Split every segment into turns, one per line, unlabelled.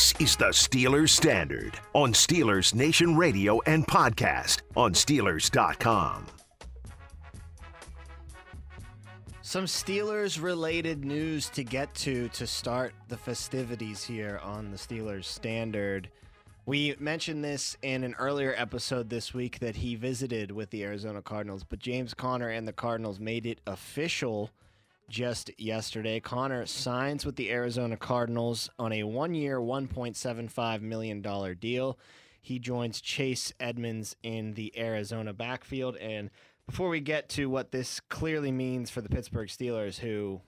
This is the Steelers Standard on Steelers Nation Radio and podcast on Steelers.com.
Some Steelers related news to get to to start the festivities here on the Steelers Standard. We mentioned this in an earlier episode this week that he visited with the Arizona Cardinals, but James Conner and the Cardinals made it official just yesterday. Conner signs with the Arizona Cardinals on a one year, $1.75 million deal. He joins Chase Edmonds in the Arizona backfield. And before we get to what this clearly means for the Pittsburgh Steelers, who,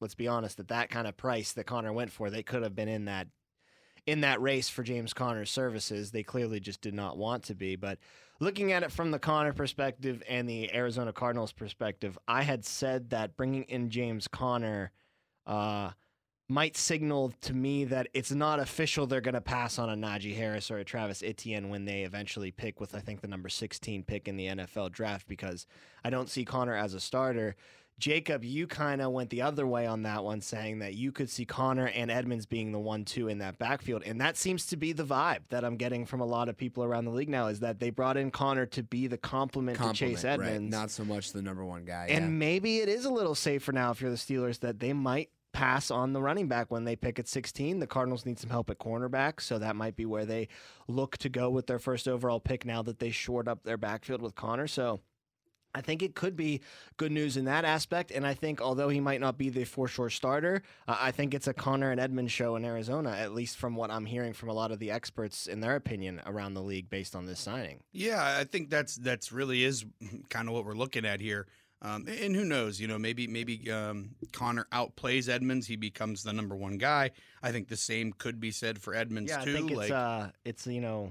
let's be honest, at that kind of price that Conner went for, they could have been in that in that race for James Conner's services. They clearly just did not want to be. But looking at it from the Conner perspective and the Arizona Cardinals perspective, I had said that bringing in James Conner uh, might signal to me that it's not official they're going to pass on a Najee Harris or a Travis Etienne when they eventually pick with, I think, the number 16 pick in the NFL draft because I don't see Conner as a starter. Jacob, you kind of went the other way on that one, saying that you could see Conner and Edmonds being the one two in that backfield. And that seems to be the vibe that I'm getting from a lot of people around the league now is that they brought in Conner to be the complement, to Chase Edmonds.
Right. Not so much the number one guy.
And
yeah.
maybe it is a little safer now if you're the Steelers that they might pass on the running back when they pick at 16. The Cardinals need some help at cornerback, so that might be where they look to go with their first overall pick now that they shored up their backfield with Conner. So I think it could be good news in that aspect. And I think, although he might not be the for sure starter, uh, I think it's a Conner and Edmonds show in Arizona, at least from what I'm hearing from a lot of the experts in their opinion around the league based on this signing.
Yeah, I think that's that's really is kind of what we're looking at here. Um, and who knows? You know, maybe maybe um, Conner outplays Edmonds. He becomes the number one guy. I think the same could be said for Edmonds
yeah,
too.
I think
like,
it's uh, it's you know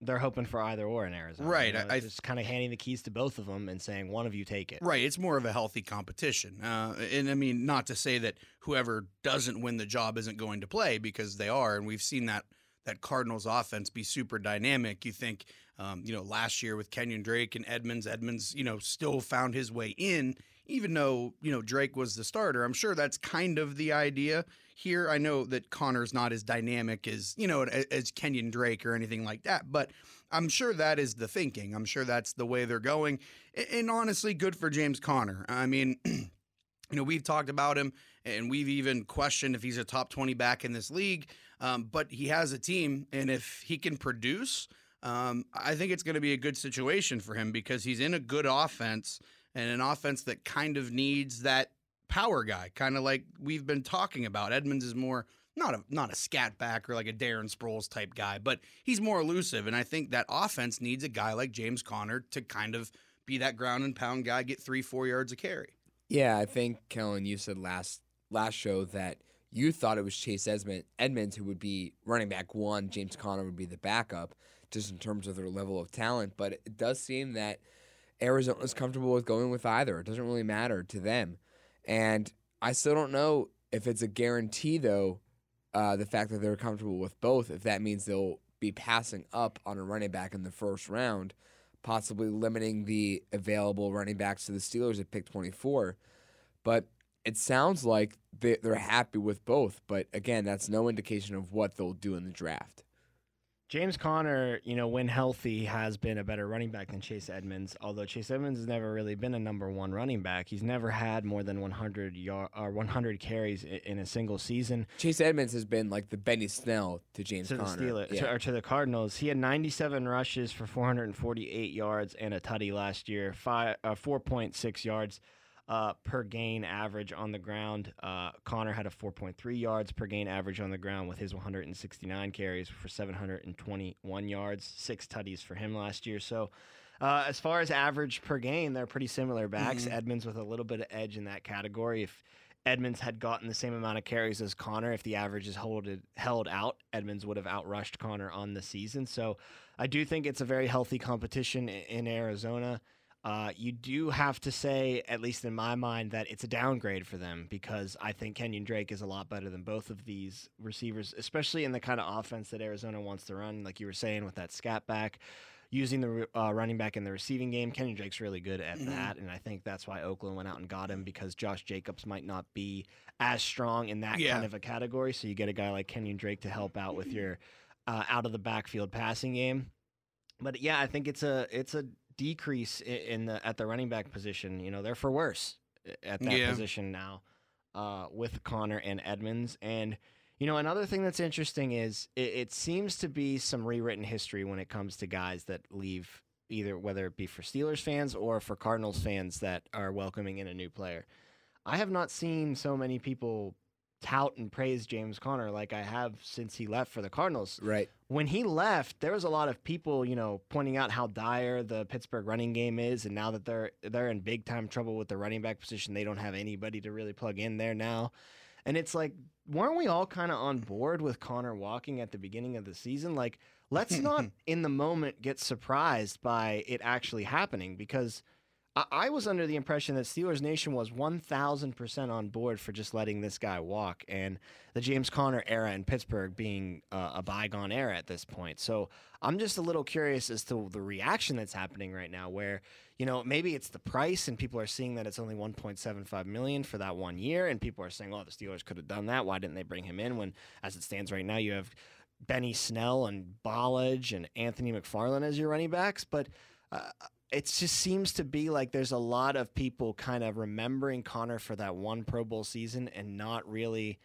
they're hoping for either or in Arizona.
Right,
You know,
I-
just kind of handing the keys to both of them and saying one of you take it.
Right, it's more of a healthy competition, uh, and I mean, not to say that whoever doesn't win the job isn't going to play because they are, and we've seen that that Cardinals offense be super dynamic. You think, um, you know, last year with Kenyon Drake and Edmonds, Edmonds, you know, still found his way in, even though you know Drake was the starter. I'm sure that's kind of the idea here. I know that Conner's not as dynamic as you know as, Kenyon Drake or anything like that, but I'm sure that is the thinking. I'm sure that's the way they're going. And honestly, good for James Conner. I mean, you know, we've talked about him and we've even questioned if he's a top 20 back in this league. Um, but he has a team, and if he can produce, um, I think it's going to be a good situation for him because he's in a good offense and an offense that kind of needs that power guy, kind of like we've been talking about. Edmonds is more not a not a scat back or like a Darren Sproles type guy, but he's more elusive, and I think that offense needs a guy like James Conner to kind of be that ground and pound guy, get three four yards of carry.
Yeah, I think Kellen, you said last last show that you thought it was Chase Edmond, Edmonds who would be running back one, James Conner would be the backup, just in terms of their level of talent. But it does seem that Arizona's comfortable with going with either. It doesn't really matter to them, and I still don't know if it's a guarantee though. Uh, the fact that they're comfortable with both, if that means they'll be passing up on a running back in the first round, possibly limiting the available running backs to the Steelers at pick 24. But it sounds like they, they're happy with both. But again, that's no indication of what they'll do in the draft.
James Conner, you know, when healthy, has been a better running back than Chase Edmonds. Although Chase Edmonds has never really been a number one running back, he's never had more than 100 yard or 100 carries in a single season.
Chase Edmonds has been like the Benny Snell to James
to the Steelers
Yeah.
to, or to the Cardinals. He had 97 rushes for 448 yards and a tutty last year, five, uh, 4.6 yards uh, per gain average on the ground. Uh, Conner had a 4.3 yards per gain average on the ground with his 169 carries for 721 yards, six tutties for him last year. So. Uh, as far as average per game, they're pretty similar backs. Edmonds with a little bit of edge in that category. If Edmonds had gotten the same amount of carries as Conner, if the average is hold held out, Edmonds would have outrushed Conner on the season. So I do think it's a very healthy competition in Arizona. Uh, you do have to say, at least in my mind, that it's a downgrade for them because I think Kenyon Drake is a lot better than both of these receivers, especially in the kind of offense that Arizona wants to run. Like you were saying with that scat back, using the uh, running back in the receiving game. Kenyon Drake's really good at
Mhm.
that, and I think that's why Oakland went out and got him because Josh Jacobs might not be as strong in that
Yeah.
kind of a category. So you get a guy like Kenyon Drake to help out with your uh, out of the backfield passing game. But yeah, I think it's a it's a decrease in the at the running back position. You know, they're for worse at that
Yeah.
position now uh, with Conner and Edmonds. And you know, another thing that's interesting is it, it seems to be some rewritten history when it comes to guys that leave either whether it be for Steelers fans or for Cardinals fans that are welcoming in a new player. I have not seen so many people tout and praise James Conner like I have since he left for the Cardinals
Right.
when he left, there was a lot of people, you know, pointing out how dire the Pittsburgh running game is, and now that they're they're in big time trouble with the running back position, they don't have anybody to really plug in there now. And it's like, weren't we all kind of on board with Conner walking at the beginning of the season? Like, let's not in the moment get surprised by it actually happening because I, was under the impression that Steelers Nation was 1000% on board for just letting this guy walk and the James Conner era in Pittsburgh being uh, a bygone era at this point. So I'm just a little curious as to the reaction that's happening right now where, you know, maybe it's the price and people are seeing that it's only 1.75 million for that one year and people are saying, "Oh, the Steelers could have done that. Why didn't they bring him in?" when as it stands right now, you have Benny Snell and Ballage and Anthony McFarland as your running backs, but uh, it just seems to be like there's a lot of people kind of remembering Conner for that one Pro Bowl season and not really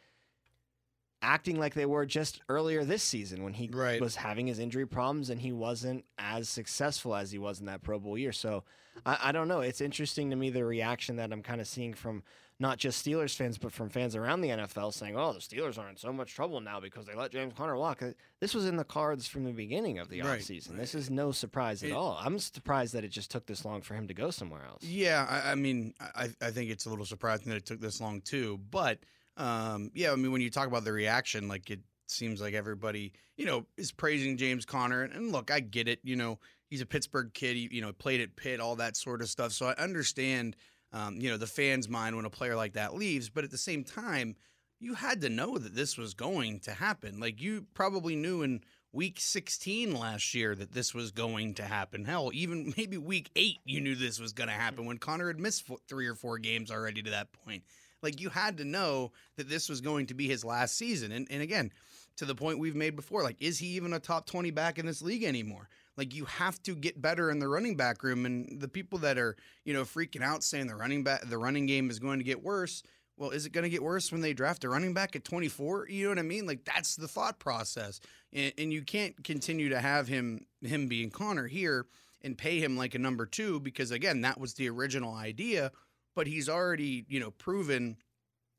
acting like they were just earlier this season when he
Right.
was having his injury problems and he wasn't as successful as he was in that Pro Bowl year. So I, I don't know. It's interesting to me the reaction that I'm kind of seeing from not just Steelers fans, but from fans around the NFL saying, oh, the Steelers are in so much trouble now because they let James Conner walk. Uh, This was in the cards from the beginning of the
Right.
offseason. This is no surprise at
It-
all. I'm surprised that it just took this long for him to go somewhere else.
Yeah, I, I mean, I, I think it's a little surprising that it took this long too. But um, yeah, I mean, when you talk about the reaction, like it seems like everybody, you know, is praising James Conner. And, and look, I get it. You know, he's a Pittsburgh kid. He, you know, played at Pitt, all that sort of stuff. So I understand, um, you know, the fans' mind when a player like that leaves. But at the same time, you had to know that this was going to happen. Like you probably knew in week 16 last year that this was going to happen. Hell, even maybe week eight, you knew this was going to happen when Conner had missed fo- three or four games already to that point. Like you had to know that this was going to be his last season. And, and again, to the point we've made before, like, is he even a top 20 back in this league anymore? Like you have to get better in the running back room. And the people that are, you know, freaking out saying the running back, the running game is going to get worse. Well, is it going to get worse when they draft a running back at 24? You know what I mean? Like that's the thought process, and, and you can't continue to have him him being Conner here and pay him like a number two because again, that was the original idea. But he's already you know proven.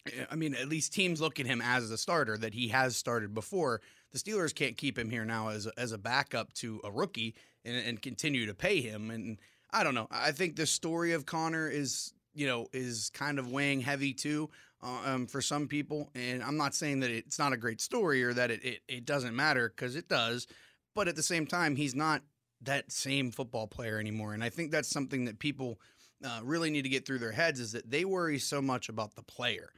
Eh, I mean, at least teams look at him as a starter that he has started before. The Steelers can't keep him here now as a, as a backup to a rookie and, and continue to pay him. And I don't know. I think the story of Conner is you know is kind of weighing heavy too um, for some people. And I'm not saying that it's not a great story or that it it, it doesn't matter because it does. But at the same time, he's not that same football player anymore. And I think that's something that people uh, really need to get through their heads is that they worry so much about the player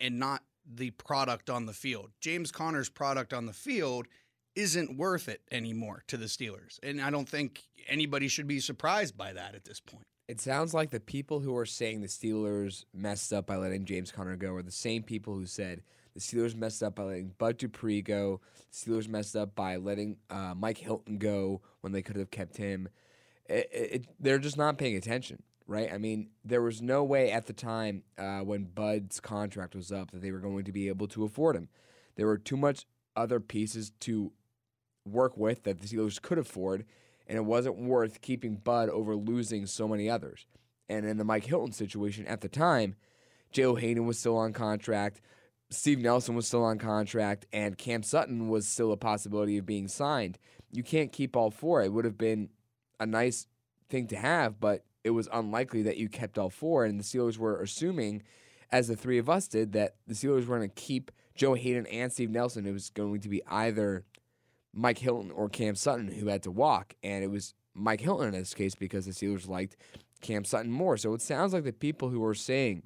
and not the product on the field. James Conner's product on the field isn't worth it anymore to the Steelers. And I don't think anybody should be surprised by that at this point.
It sounds like the people who are saying the Steelers messed up by letting James Conner go are the same people who said the Steelers messed up by letting Bud Dupree go. The Steelers messed up by letting uh, Mike Hilton go when they could have kept him. It, it, they're just not paying attention, right? I mean, there was no way at the time uh, when Bud's contract was up that they were going to be able to afford him. There were too much other pieces to work with that the Steelers could afford and it wasn't worth keeping Bud over losing so many others. And in the Mike Hilton situation at the time, Joe Haden was still on contract, Steve Nelson was still on contract, and Cam Sutton was still a possibility of being signed. You can't keep all four. It would have been a nice thing to have, but it was unlikely that you kept all four. And the Steelers were assuming, as the three of us did, that the Steelers were going to keep Joe Haden and Steve Nelson. It was going to be either Mike Hilton or Cam Sutton who had to walk, and it was Mike Hilton in this case because the Steelers liked Cam Sutton more. So it sounds like the people who are saying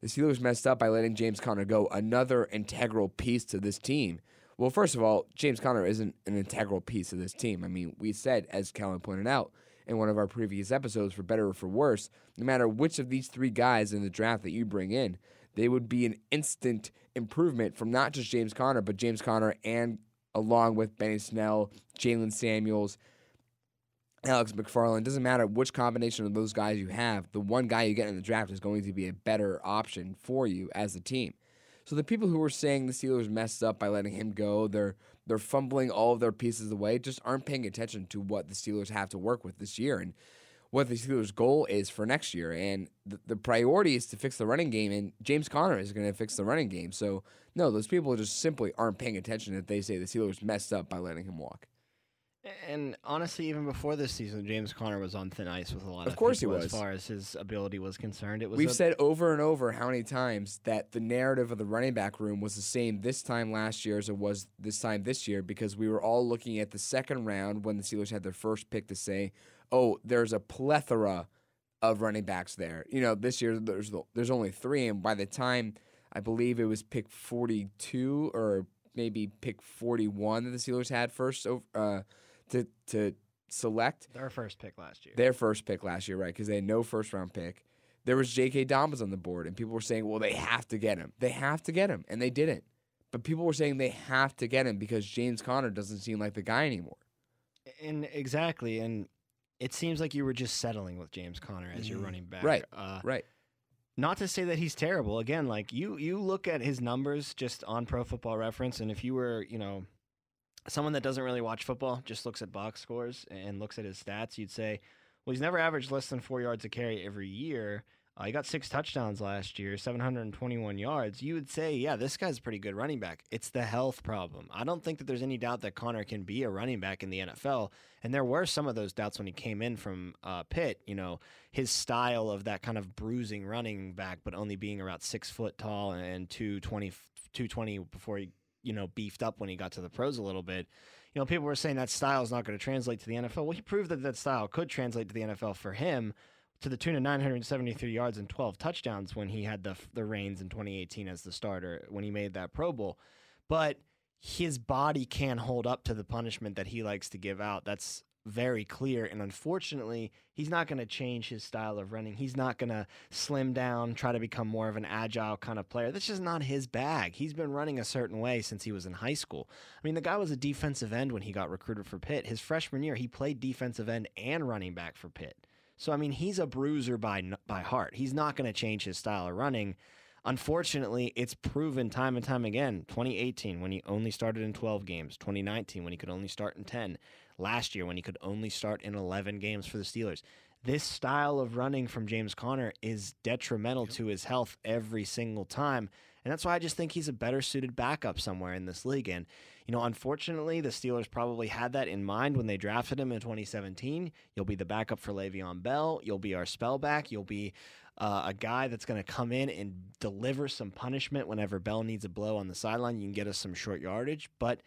the Steelers messed up by letting James Conner go, another integral piece to this team, Well, first of all, James Conner isn't an integral piece of this team. I mean, we said, as Kellen pointed out in one of our previous episodes, for better or for worse, no matter which of these three guys in the draft that you bring in, they would be an instant improvement from not just James Conner, but James Conner and along with Benny Snell, Jaylen Samuels, Alex McFarland. Doesn't matter which combination of those guys you have, the one guy you get in the draft is going to be a better option for you as a team. So the people who were saying the Steelers messed up by letting him go, they're they're fumbling all of their pieces away, just aren't paying attention to what the Steelers have to work with this year and what the Steelers' goal is for next year. And the, the priority is to fix the running game, and James Conner is going to fix the running game. So no, those people just simply aren't paying attention if they say the Steelers messed up by letting him walk.
And honestly, even before this season, James Conner was on thin ice with a lot of,
Of course he was.
as far as his ability was concerned. It was
We've
a-
said over and over how many times that the narrative of the running back room was the same this time last year as it was this time this year because we were all looking at the second round when the Steelers had their first pick to say, "Oh, there's a plethora of running backs there." You know, this year there's there's only 3 and by the time I believe it was pick 42 or maybe pick 41 that the Steelers had first ov- uh, to to select
their first pick last year.
their first pick last year, right? Because they had no first round pick. There was J.K. Dobbins on the board, and people were saying, well, they have to get him. They have to get him, and they didn't. But people were saying they have to get him because James Conner doesn't seem like the guy anymore.
And exactly, and it seems like you were just settling with James Conner as your
Mhm.
running back,
Right.
Uh,
Right.
not to say that he's terrible. Again, like you, you look at his numbers just on Pro Football Reference, and if you were, you know, someone that doesn't really watch football, just looks at box scores and looks at his stats, you'd say, well, he's never averaged less than four yards a carry every year. Uh, he got six touchdowns last year, 721 yards. You would say, yeah, this guy's a pretty good running back. It's the health problem. I don't think that there's any doubt that Conner can be a running back in the NFL. And there were some of those doubts when he came in from uh, Pitt. You know, his style of that kind of bruising running back, but only being about six foot tall and 220, 220 before he, you know, beefed up when he got to the pros a little bit. You know, people were saying that style is not going to translate to the NFL. Well, he proved that that style could translate to the NFL for him to the tune of 973 yards and 12 touchdowns when he had the the reins in 2018 as the starter when he made that Pro Bowl. But his body can't hold up to the punishment that he likes to give out. That's very clear. And unfortunately, he's not going to change his style of running. He's not going to slim down, try to become more of an agile kind of player. That's just not his bag. He's been running a certain way since he was in high school. I mean, the guy was a defensive end when he got recruited for Pitt. His freshman year, he played defensive end and running back for Pitt. So I mean, he's a bruiser by by heart. He's not going to change his style of running. Unfortunately, it's proven time and time again. 2018 when he only started in 12 games, 2019 when he could only start in 10, last year when he could only start in 11 games for the Steelers. This style of running from James Conner is detrimental to his health every single time. And that's why I just think he's a better suited backup somewhere in this league. And, you know, unfortunately, the Steelers probably had that in mind when they drafted him in 2017. You'll be the backup for Le'Veon Bell. You'll be our spellback. You'll be uh, a guy that's going to come in and deliver some punishment whenever Bell needs a blow on the sideline. You can get us some short yardage. But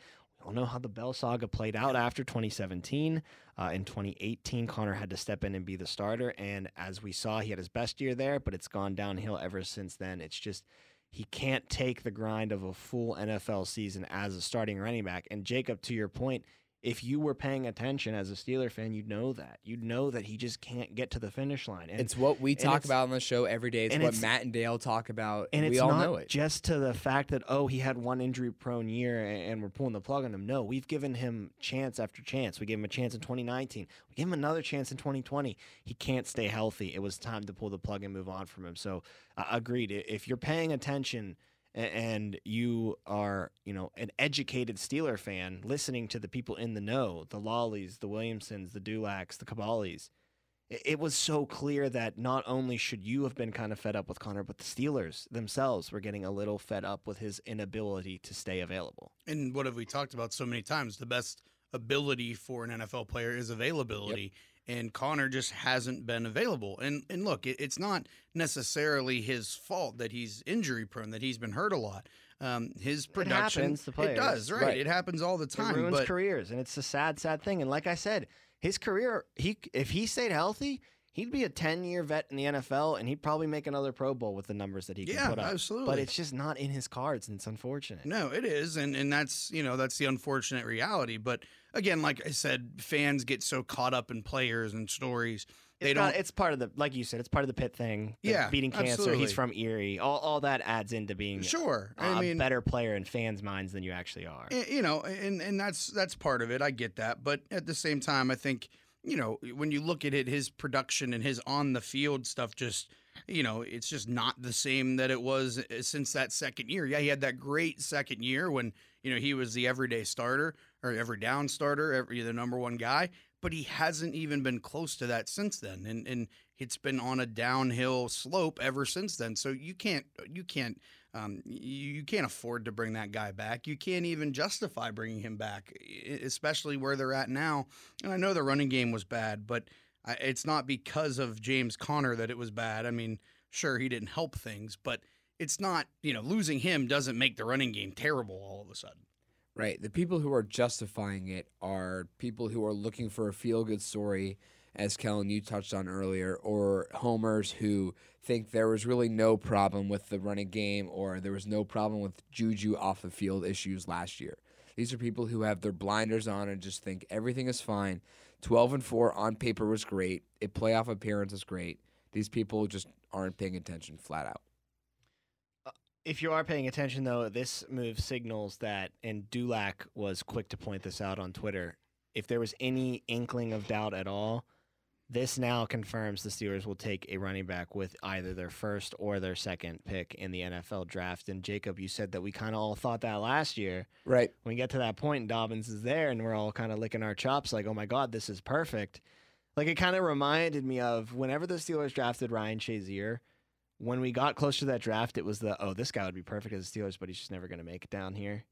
all know how the Bell saga played out after 2017. Uh, in 2018, Conner had to step in and be the starter. And as we saw, he had his best year there, but it's gone downhill ever since then. It's just he can't take the grind of a full NFL season as a starting running back. And Jacob, to your point, if you were paying attention as a Steeler fan, you'd know that. You'd know that he just can't get to the finish line. And
It's what we talk about on the show every day. It's what
it's-
Matt and Dale talk about.
and
we
it's
all know it.
just to the fact that oh he had one injury prone year and we're pulling the plug on him. No, we've given him chance after chance. We gave him a chance in 2019. We gave him another chance in 2020. He can't stay healthy. It was time to pull the plug and move on from him. So uh, agreed. If you're paying attention and you are you know an educated Steeler fan listening to the people in the know, the Lolleys, the Williamsons, the Dulacs, the Kabolys it- it was so clear that not only should you have been kind of fed up with Conner, but the Steelers themselves were getting a little fed up with his inability to stay available.
And what have we talked about so many times? The best ability for an NFL player is availability. And Conner just hasn't been available. And and look, it, it's not necessarily his fault that he's injury prone, that he's been hurt a lot. Um, his production,
happens to
it does, right?
Right.
It happens all the
It
time.
ruins
but
careers, and it's a sad, sad thing. And like I said, his career, he if he stayed healthy, he'd be a 10 year vet in the NFL and he'd probably make another Pro Bowl with the numbers that he
Yeah,
can put up.
absolutely.
But it's just not in his cards and it's unfortunate.
No, it is, and and that's you know that's the unfortunate reality. But again, like I said, fans get so caught up in players and stories. They
It's,
don't.
not, it's part of the, like you said, it's part of the Pitt thing.
Yeah,
beating cancer.
absolutely.
He's from Erie. All, all that adds into being
sure,
a
I mean, a
better player in fans' minds than you actually are.
Eh, you know and and that's that's part of it i get that but at the same time i think you know when you look at it his production and his on the field stuff just you know it's just not the same that it was eh, since that second year. Yeah he had that great second year when you know he was the everyday starter or every down starter every the number one guy but he hasn't even been close to that since then and and it's been on a downhill slope ever since then. So you can't you can't um, you, you can't afford to bring that guy back. You can't even justify bringing him back, especially where they're at now. And I know the running game was bad, but it's not because of James Conner that it was bad. I mean, sure, he didn't help things, but it's not, you know, losing him doesn't make the running game terrible all of a sudden.
Right. The people who are justifying it are people who are looking for a feel good story, as Kellen, you touched on earlier, or homers who think there was really no problem with the running game or there was no problem with Juju off the field issues last year. These are people who have their blinders on and just think everything is fine. 12 and 4 on paper was great. A playoff appearance is great. These people just aren't paying attention flat out.
Uh, if you are paying attention, though, this move signals that, and Dulac was quick to point this out on Twitter. If there was any inkling of doubt at all, this now confirms the Steelers will take a running back with either their first or their second pick in the NFL draft. And Jacob, you said that we kind of all thought that last year.
Right.
When we get to that point and Dobbins is there and we're all kind of licking our chops like, oh my God, this is perfect. Like it kind of reminded me of whenever the Steelers drafted Ryan Shazier, when we got close to that draft, it was the, oh, this guy would be perfect as the Steelers, but he's just never going to make it down here.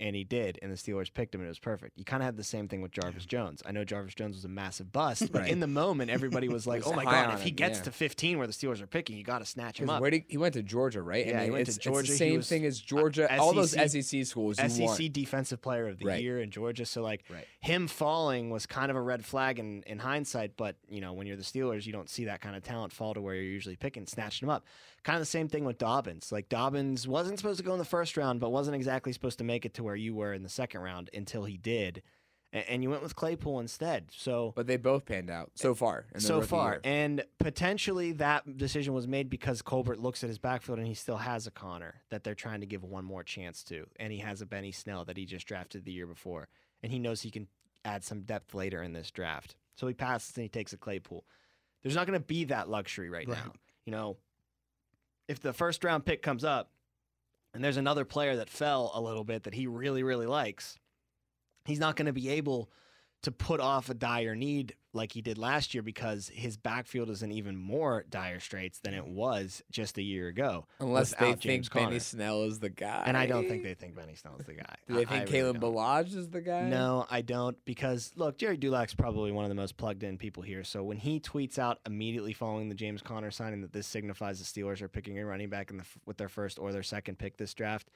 And he did, and the Steelers picked him, and it was perfect. You kind of had the same thing with Jarvis Jones. I know Jarvis Jones was a massive bust, but
Right.
in the moment, everybody was like, "Oh my god, if he
him,
gets
yeah.
to 15 where the Steelers are picking, you got to snatch him up."
where did, he went to Georgia, right?
Yeah, he went to Georgia.
It's the same thing as
uh,
Georgia. all those
SEC
schools.
SEC
want.
Defensive Player of the
Right.
Year in Georgia. So like
Right.
him falling was kind of a red flag in, in hindsight. But you know when you're the Steelers, you don't see that kind of talent fall to where you're usually picking, snatching him up. Kind of the same thing with Dobbins. Like Dobbins wasn't supposed to go in the first round, but wasn't exactly supposed to make it to where you were in the second round until he did, and, and you went with Claypool instead. So
But they both panned out so eh, far. in their
so far.
year.
And potentially that decision was made because Colbert looks at his backfield and he still has a Conner that they're trying to give one more chance to. And he has a Benny Snell that he just drafted the year before. And he knows he can add some depth later in this draft. So he passes and he takes a Claypool. There's not going to be that luxury right,
Right.
now. You know, if the first round pick comes up and there's another player that fell a little bit that he really, really likes, he's not going to be able to put off a dire need like he did last year because his backfield is in even more dire straits than it was just a year ago.
Unless they
James
think Benny Snell is the guy.
And I don't think they think Benny Snell's the guy.
Do they think
I really
Kalen. Ballage is the guy?
No, I don't because look, Gerry Dulac's probably one of the most plugged in people here. So when he tweets out immediately following the James Conner signing that this signifies the Steelers are picking a running back in the, with their first or their second pick this draft,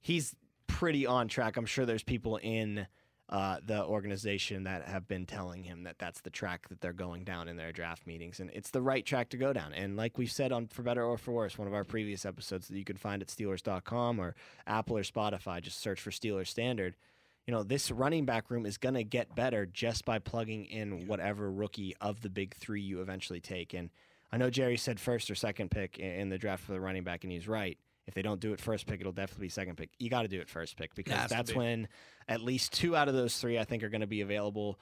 he's pretty on track. I'm sure there's people in uh, the organization that have been telling him that that's the track that they're going down in their draft meetings, and it's the right track to go down. And like we've said on For Better or For Worse, one of our previous episodes that you can find at Steelers.com or Apple or Spotify, just search for Steelers Standard you know, this running back room is going to get better just by plugging in whatever rookie of the big three you eventually take. And I know Gerry said first or second pick in the draft for the running back, and he's right. If they don't do it first pick, it'll definitely be second pick. You got to do it first pick because that's when at least two out of those three I think are going to be available.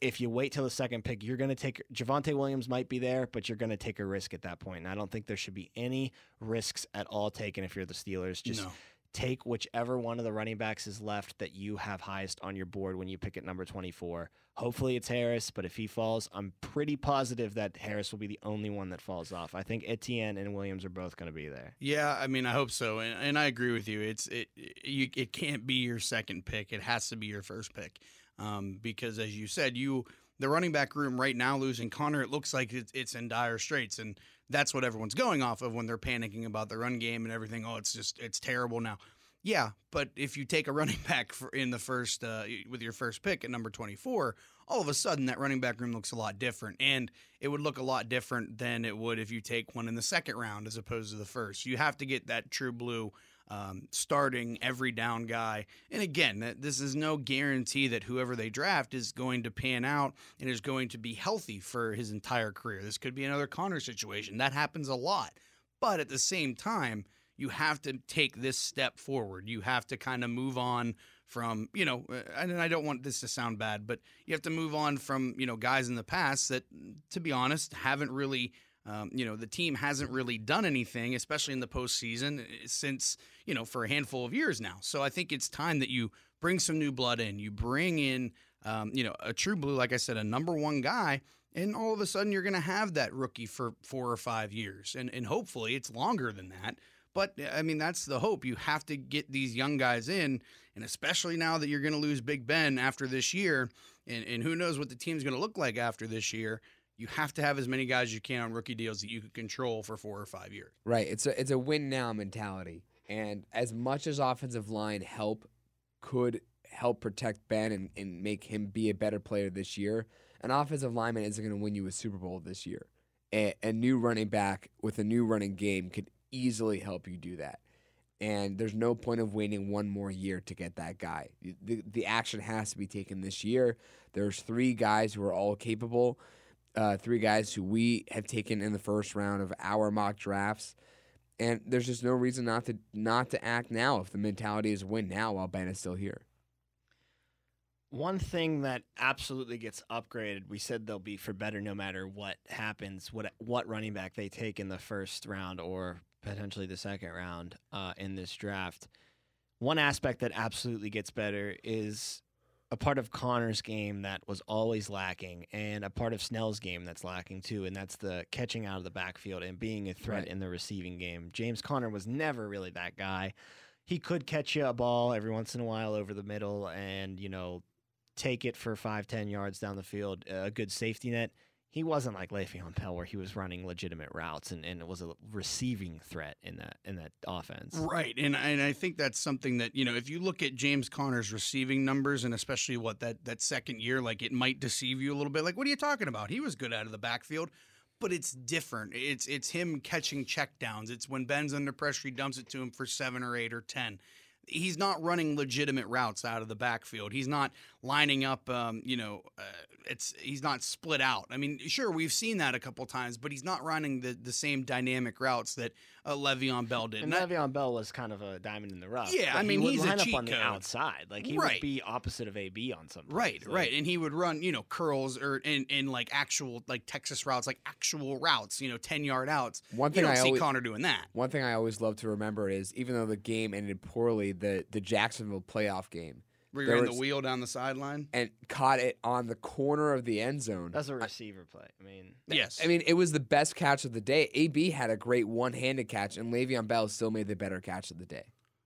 If you wait till the second pick, you're going to take Javonte Williams might be there, but you're going to take a risk at that point. And I don't think there should be any risks at all taken if you're the Steelers. Just
No.
Take whichever one of the running backs is left that you have highest on your board when you pick at number 24. Hopefully it's Harris, but if he falls, I'm pretty positive that Harris will be the only one that falls off. I think Etienne and Williams are both going to be there.
Yeah, I mean, I hope so, and, and I agree with you. It's it you it can't be your second pick. It has to be your first pick, um, because as you said, you the running back room right now losing Conner, it looks like it's, in dire straits, and that's what everyone's going off of when they're panicking about the run game and everything. Oh, it's just it's terrible now. Yeah, but if you take a running back in the first uh, with your first pick at number 24, all of a sudden that running back room looks a lot different, and it would look a lot different than it would if you take one in the second round as opposed to the first. You have to get that true blue um, starting every down guy. And again, this is no guarantee that whoever they draft is going to pan out and is going to be healthy for his entire career. This could be another Conner situation. That happens a lot. But at the same time, you have to take this step forward. You have to kind of move on from, you know, uh, and I don't want this to sound bad, but you have to move on from, you know, guys in the past that, to be honest, haven't really, um, you know, the team hasn't really done anything, especially in the postseason, uh, since, you know, for a handful of years now. So I think it's time that you bring some new blood in. You bring in, um, you know, a true blue, like I said, a number one guy and all of a sudden you're going to have that rookie for four or five years and and hopefully it's longer than that but I mean, that's the hope. You have to get these young guys in, and especially now that you're going to lose Big Ben after this year, and, and who knows what the team's going to look like after this year. You have to have as many guys as you can on rookie deals that you can control for four or five years.
Right. It's a it's a win now mentality. And as much as offensive line help could help protect Ben and, and make him be a better player this year, an offensive lineman isn't going to win you a Super Bowl this year. A, a, new running back with a new running game could easily help you do that. And there's no point of waiting one more year to get that guy. The, the action has to be taken this year. There's three guys who are all capable, uh, three guys who we have taken in the first round of our mock drafts. And there's just no reason not to not to act now if the mentality is win now while Ben is still here.
One thing that absolutely gets upgraded, we said they'll be for better no matter what happens, what what running back they take in the first round or potentially the second round uh, in this draft. One aspect that absolutely gets better is a part of Conner's game that was always lacking, and a part of Snell's game that's lacking too, and that's the catching out of the backfield and being a threat right. in the receiving game. James Conner was never really that guy. He could catch you a ball every once in a while over the middle and, you know, take it for five, ten yards down the field, a good safety net he wasn't like Le'Veon Bell where he was running legitimate routes and, and it was a receiving threat in that in that offense.
Right. And and I think that's something that, you know, if you look at James Conner's receiving numbers and especially what that that second year, like it might deceive you a little bit. Like, what are you talking about? He was good out of the backfield. But it's different. It's it's him catching checkdowns. It's when Ben's under pressure, he dumps it to him for seven or eight or ten he's not running legitimate routes out of the backfield. He's not lining up, um, you know, uh, it's he's not split out. I mean, sure, we've seen that a couple times, but he's not running the, the same dynamic routes that uh, Le'Veon Bell did.
And, and Le'Veon Bell was kind of a diamond in the rough.
Yeah, I mean,
he
he's
line up on
code.
the outside. Like he
right.
would be opposite of AB on some.
Right, right, and he would run, you know, curls or in, in like actual like Texas routes, like actual routes, you know, ten yard outs.
One thing
you don't
I
see
always,
Conner doing that.
One thing I always love to remember is even though the game ended poorly, the the Jacksonville playoff game
where you ran the wheel down the sideline
and caught it on the corner of the end zone.
That's a receiver play. I mean,
yes.
I mean, it was the best catch of the day. AB had a great one-handed catch, and Le'Veon Bell still made the better catch of the day.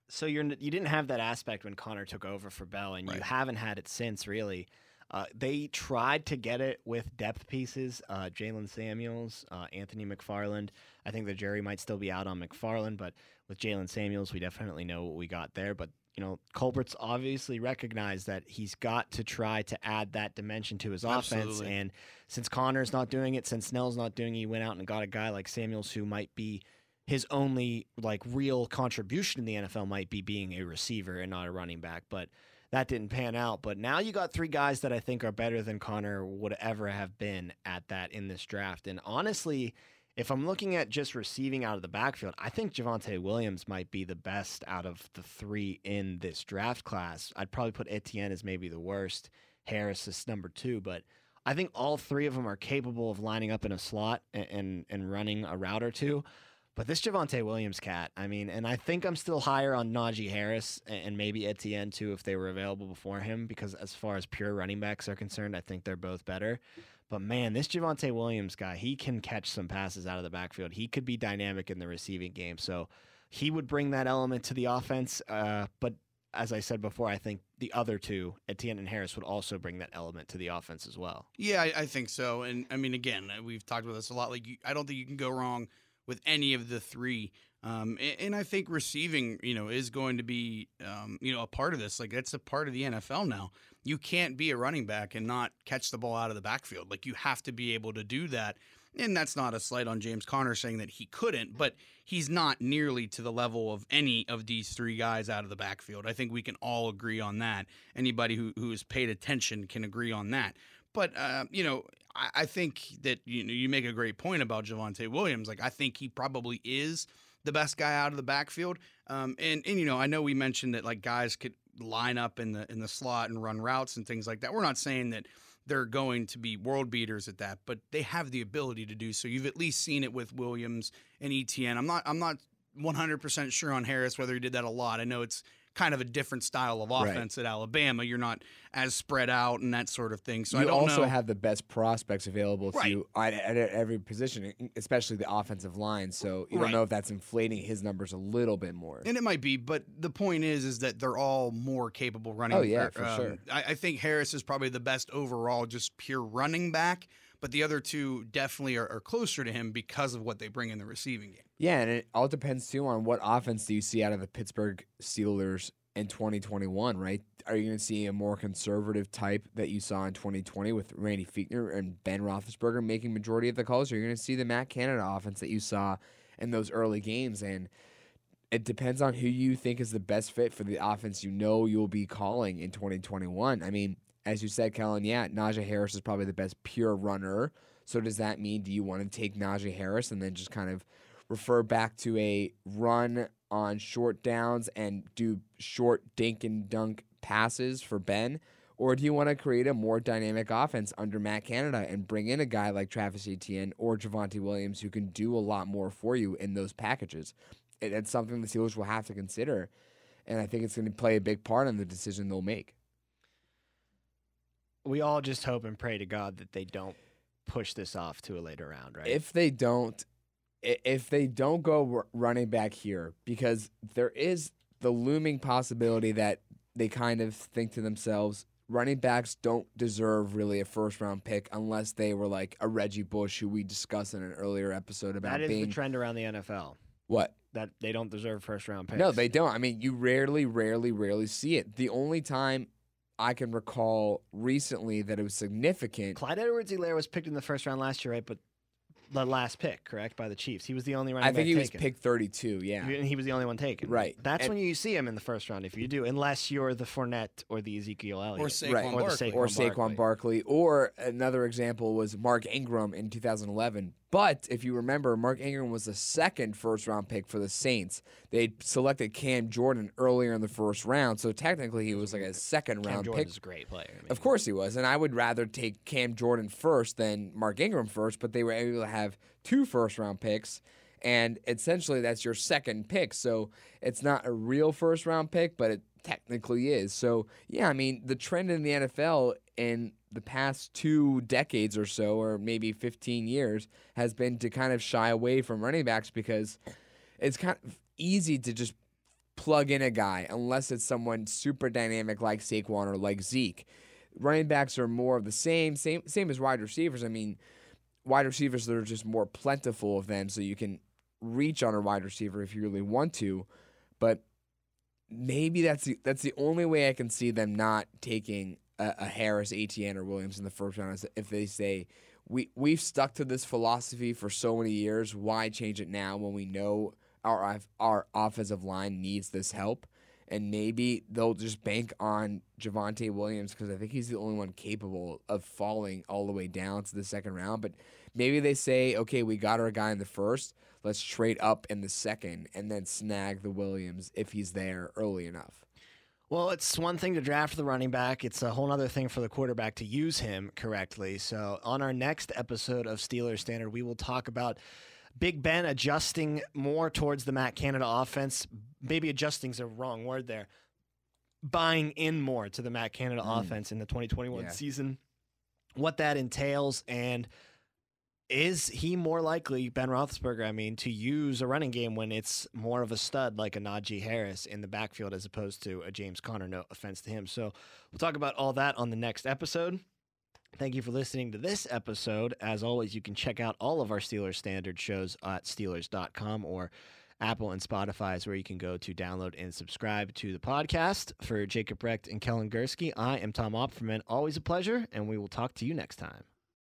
So you're you didn't have that aspect when Conner took over for Bell, and right. you haven't had it since really. Uh, they tried to get it with depth pieces. Uh, Jaylen Samuels, uh, Anthony McFarland. I think the jury might still be out on McFarland, but with Jalen Samuels, we definitely know what we got there. But you know, Colbert's obviously recognized that he's got to try to add that dimension to his
Absolutely.
offense. And since Conner's not doing it, since Snell's not doing it, he went out and got a guy like Samuels who might be his only like real contribution in the NFL might be being a receiver and not a running back. But that didn't pan out. But now you got three guys that I think are better than Conner would ever have been at that in this draft. And honestly, if I'm looking at just receiving out of the backfield, I think Javonte Williams might be the best out of the three in this draft class. I'd probably put Etienne as maybe the worst. Harris is number two, but I think all three of them are capable of lining up in a slot and and, and running a route or two. But this Javonte Williams cat, I mean, and I think I'm still higher on Najee Harris and maybe Etienne too if they were available before him, because as far as pure running backs are concerned, I think they're both better. But man, this Javonte Williams guy, he can catch some passes out of the backfield. He could be dynamic in the receiving game. So he would bring that element to the offense. Uh, but as I said before, I think the other two, Etienne and Harris, would also bring that element to the offense as well.
Yeah, I, I think so. And I mean, again, we've talked about this a lot. Like, you, I don't think you can go wrong with any of the three Um, and, and I think receiving, you know, is going to be, um, you know, a part of this. Like that's a part of the NFL now. You can't be a running back and not catch the ball out of the backfield. Like you have to be able to do that. And that's not a slight on James Conner saying that he couldn't, but he's not nearly to the level of any of these three guys out of the backfield. I think we can all agree on that. Anybody who who has paid attention can agree on that. But uh, you know, I, I think that you know you make a great point about Javonte Williams. Like I think he probably is the best guy out of the backfield. Um, and and you know, I know we mentioned that like guys could line up in the in the slot and run routes and things like that. We're not saying that they're going to be world beaters at that, but they have the ability to do so. You've at least seen it with Williams and Etienne. I'm not I'm not 100% sure on Harris whether he did that a lot. I know it's kind of a different style of offense right. at Alabama. You're not as spread out and that sort of thing. So
you
I don't
also
know.
have the best prospects available to
Right.
you at, at every position, especially the offensive line. So you
Right.
don't know if that's inflating his numbers a little bit more.
And it might be, but the point is, is that they're all more capable running.
Oh, yeah,
or,
for um, sure.
I, I think Harris is probably the best overall, just pure running back. But the other two definitely are, are closer to him because of what they bring in the receiving game.
Yeah, and it all depends too on what offense do you see out of the Pittsburgh Steelers in 2021, right? Are you going to see a more conservative type that you saw in 2020 with Randy Fichtner and Ben Roethlisberger making majority of the calls? Or are you going to see the Matt Canada offense that you saw in those early games? And it depends on who you think is the best fit for the offense you know you'll be calling in 2021. I mean, as you said, Kellen, yeah, Najee Harris is probably the best pure runner. So does that mean do you want to take Najee Harris and then just kind of refer back to a run on short downs and do short dink and dunk passes for Ben? Or do you want to create a more dynamic offense under Matt Canada and bring in a guy like Travis Etienne or Javonte Williams who can do a lot more for you in those packages? It, it's something the Steelers will have to consider. And I think it's going to play a big part in the decision they'll make.
We all just hope and pray to God that they don't push this off to a later round, right?
If they don't, if they don't go running back here, because there is the looming possibility that they kind of think to themselves, running backs don't deserve really a first round pick unless they were like a Reggie Bush, who we discussed in an earlier episode about
that is
being
the trend around the NFL
what.
that they don't deserve first round picks.
No, they don't. I mean, you rarely, rarely, rarely see it. The only time I can recall recently that it was significant.
Clyde Edwards-Helaire was picked in the first round last year, right? But the last pick, correct, by the Chiefs. He was the only running
I think
back
he was
taken.
picked 32. Yeah.
And he was the only one taken.
Right.
That's
And-
when you see him in the first round, if you do, unless you're the Fournette or the Ezekiel Elliott.
Or Saquon
Right.
Or the
Barkley.
Saquon
or Saquon
Barkley.
Barkley. Or another example was Mark Ingram in 2011. But if you remember, Mark Ingram was the second first round pick for the Saints. They selected Cam Jordan earlier in the first round, so technically he was like a second
Cam
round pick.
Jordan's a great player. I mean,
Of course he was, and I would rather take Cam Jordan first than Mark Ingram first. But they were able to have two first round picks, and essentially that's your second pick. So it's not a real first round pick, but it technically is. So yeah, I mean the trend in the NFL in the past two decades or so, or maybe 15 years, has been to kind of shy away from running backs because it's kind of easy to just plug in a guy unless it's someone super dynamic like Saquon or like Zeke. Running backs are more of the same, same, same as wide receivers. I mean, wide receivers that are just more plentiful of them, so you can reach on a wide receiver if you really want to. But maybe that's the, that's the only way I can see them not taking a, a Harris, Etienne, or Williams in the first round if they say we we've stuck to this philosophy for so many years. Why change it now when we know our our offensive line needs this help? And maybe they'll just bank on Javonte Williams because I think he's the only one capable of falling all the way down to the second round. But maybe they say, okay, we got our guy in the first. Let's trade up in the second and then snag the Williams if he's there early enough.
Well, it's one thing to draft the running back. It's a whole other thing for the quarterback to use him correctly. So, on our next episode of Steelers Standard, we will talk about Big Ben adjusting more towards the Matt Canada offense. Maybe adjusting is a wrong word there. Buying in more to the Matt Canada
Mm.
offense in the 2021
Yeah.
season. What that entails and is he more likely, Ben Roethlisberger, I mean, to use a running game when it's more of a stud like a Najee Harris in the backfield as opposed to a James Conner? No offense to him. So we'll talk about all that on the next episode. Thank you for listening to this episode. As always, you can check out all of our Steelers Standard shows at Steelers.com or Apple and Spotify is where you can go to download and subscribe to the podcast. For Jacob Recht and Kellen Gursky, I am Tom Opferman. Always a pleasure, and we will talk to you next time.